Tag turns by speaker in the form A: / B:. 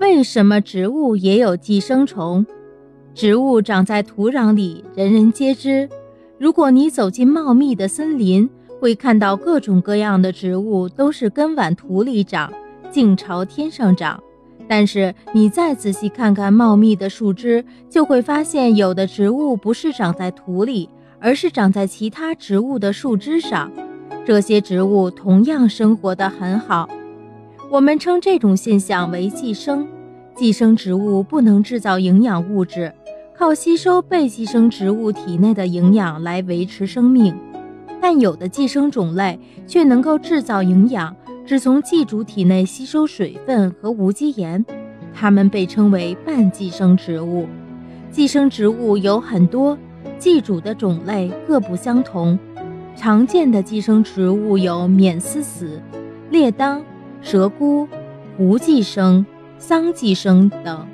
A: 为什么植物也有寄生虫？植物长在土壤里，人人皆知。如果你走进茂密的森林，会看到各种各样的植物都是根往土里长，茎朝天上长。但是你再仔细看看茂密的树枝，就会发现有的植物不是长在土里，而是长在其他植物的树枝上。这些植物同样生活得很好。我们称这种现象为寄生。寄生植物不能制造营养物质，靠吸收被寄生植物体内的营养来维持生命。但有的寄生种类却能够制造营养。只从寄主体内吸收水分和无机盐，它们被称为半寄生植物。寄生植物有很多，寄主的种类各不相同。常见的寄生植物有免丝死、列当、蛇菇、无寄生、桑寄生等。